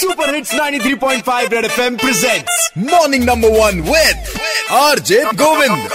Super hits 93.5 red FM presents morning number one with RJ Govind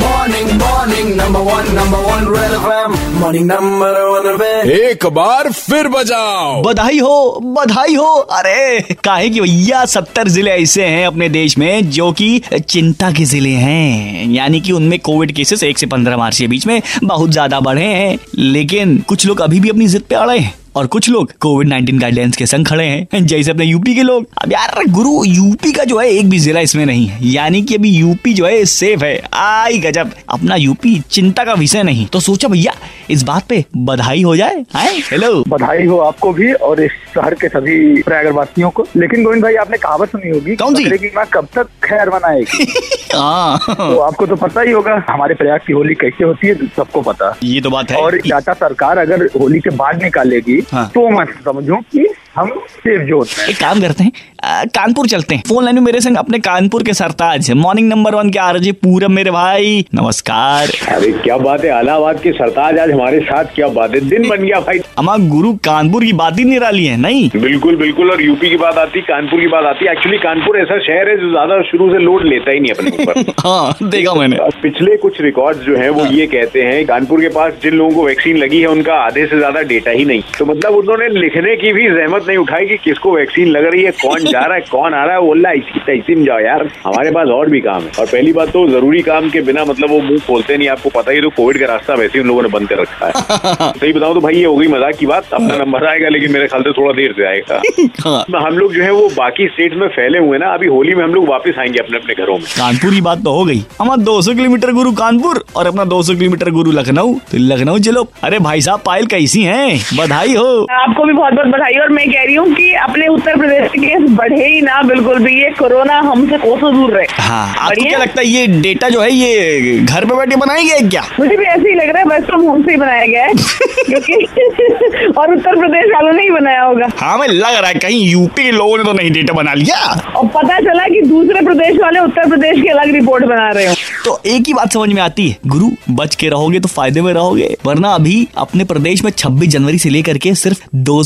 Morning, morning, number one, number one, Red FM. Morning, number one, Red. एक बार फिर बजाओ। बधाई हो बधाई हो। अरे काहे कि भैया सत्तर ज़िले ऐसे हैं अपने देश में जो कि चिंता के ज़िले हैं। यानी कि उनमें कोविड केसेस एक से पंद्रह मार्च के बीच में बहुत ज़्यादा बढ़े हैं। लेकिन कुछ लोग अभी भी अपनी जिद पे अड़े हैं। और कुछ लोग कोविड 19 गाइडलाइंस के संग खड़े हैं जैसे अपने यूपी के लोग। अब यार गुरु यूपी का जो है एक भी जिला इसमें नहीं है। यानी कि अभी यूपी जो है सेफ़ है। आई गजब अपना यूपी चिंता का विषय नहीं। तो सोचा भैया इस बात पे बधाई हो जाए हेलो बधाई हो आपको भी और इस शहर के सभी प्रयागर वासियों को। लेकिन गोविंद भाई आपने कहावत सुनी होगी कौन सी? लेकिन माँ कब तक खैर बनाएगी हाँ। तो आपको तो पता ही होगा हमारे प्रयाग की होली कैसे होती है सबको पता। ये तो बात है। और टाटा सरकार अगर होली के बाद निकालेगी Ah. Thomas estava de One Piece. हम सेफ़ में एक काम करते हैं कानपुर चलते हैं। फ़ोन लाइन में मेरे संग अपने कानपुर के सरताज मॉर्निंग नंबर वन के आरजे पूरब मेरे भाई। नमस्कार। अरे क्या बात है अलाहाबाद के सरताज आज हमारे साथ क्या बात है? दिन बन गया भाई। अमा गुरु कानपुर की बात ही निराली है नहीं? बिल्कुल बिल्कुल और यूपी की बात आती कानपुर की बात आती। एक्चुअली कानपुर ऐसा शहर है जो ज़्यादा शुरू से लोड लेता ही नहीं अपने ऊपर। हाँ देखा मैंने। पिछले कुछ रिकॉर्ड जो है वो ये कहते हैं कानपुर के पास जिन लोगों को वैक्सीन लगी है उनका आधे से ज़्यादा डेटा ही नहीं। तो मतलब उन्होंने लिखने की भी जहमत नहीं उठाई कि किसको वैक्सीन लग रही है कौन जा रहा है कौन आ रहा है? बोल रहा है इसी तैसी में जाओ यार हमारे पास और भी काम है। और पहली बात तो ज़रूरी काम के बिना मतलब वो मुँह खोलते नहीं आपको पता ही तो कोविड का रास्ता वैसे उन लोगों ने बंद कर रखा है। सही बताऊँ तो भाई ये हो गई मज़ाक की बात अपना नंबर आएगा लेकिन मेरे ख्याल से थोड़ा देर से आएगा। हाँ। हम लोग जो है वो बाकी स्टेट में फैले हुए ना अभी होली में हम लोग वापस आएँगे अपने अपने घरों में। कानपुर की बात तो हो गई। हमारा 200 किलोमीटर गुरु कानपुर और अपना 200 किलोमीटर गुरु लखनऊ। तो लखनऊ चलो। अरे भाई साहब पायल कैसी हैं? बधाई हो। आपको भी बहुत बहुत बधाई और मैं कह रही हूँ कि अपने उत्तर प्रदेश के केस बढ़े ही ना बिल्कुल भी। ये कोरोना हमसे कोसों दूर रहे। हाँ आपको क्या लगता है ये डेटा जो है ये घर पे बैठे बनाई गया है क्या? मुझे भी ऐसे ही लग रहा है बस फ्रॉम होम से ही बनाया गया है। क्योंकि और उत्तर प्रदेश वालों ने ही बनाया होगा। हाँ मैं लग रहा है कहीं यूपी के लोगों ने तो नहीं डेटा बना लिया। और पता चला की दूसरे प्रदेश वाले उत्तर प्रदेश की अलग रिपोर्ट बना रहे हो। तो एक ही बात समझ में आती है, गुरु, बच के रहोगे तो फ़ायदे में रहोगे। वरना अभी अपने प्रदेश में 26 जनवरी से लेकर के सिर्फ़ दो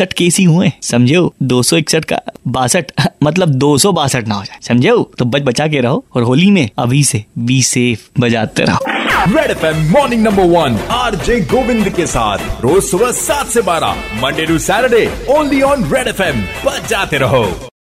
केस ही हुए समझे दो सौ इकसठ का बासठ मतलब दो ना हो जाए। समझे तो बच बचा के रहो और होली में अभी से बी सेफ़ बजाते रहो। Red FM morning number one R J Govind के साथ। रोज सुबह सात से बारह Monday to Saturday only on red FM बजाते रहो।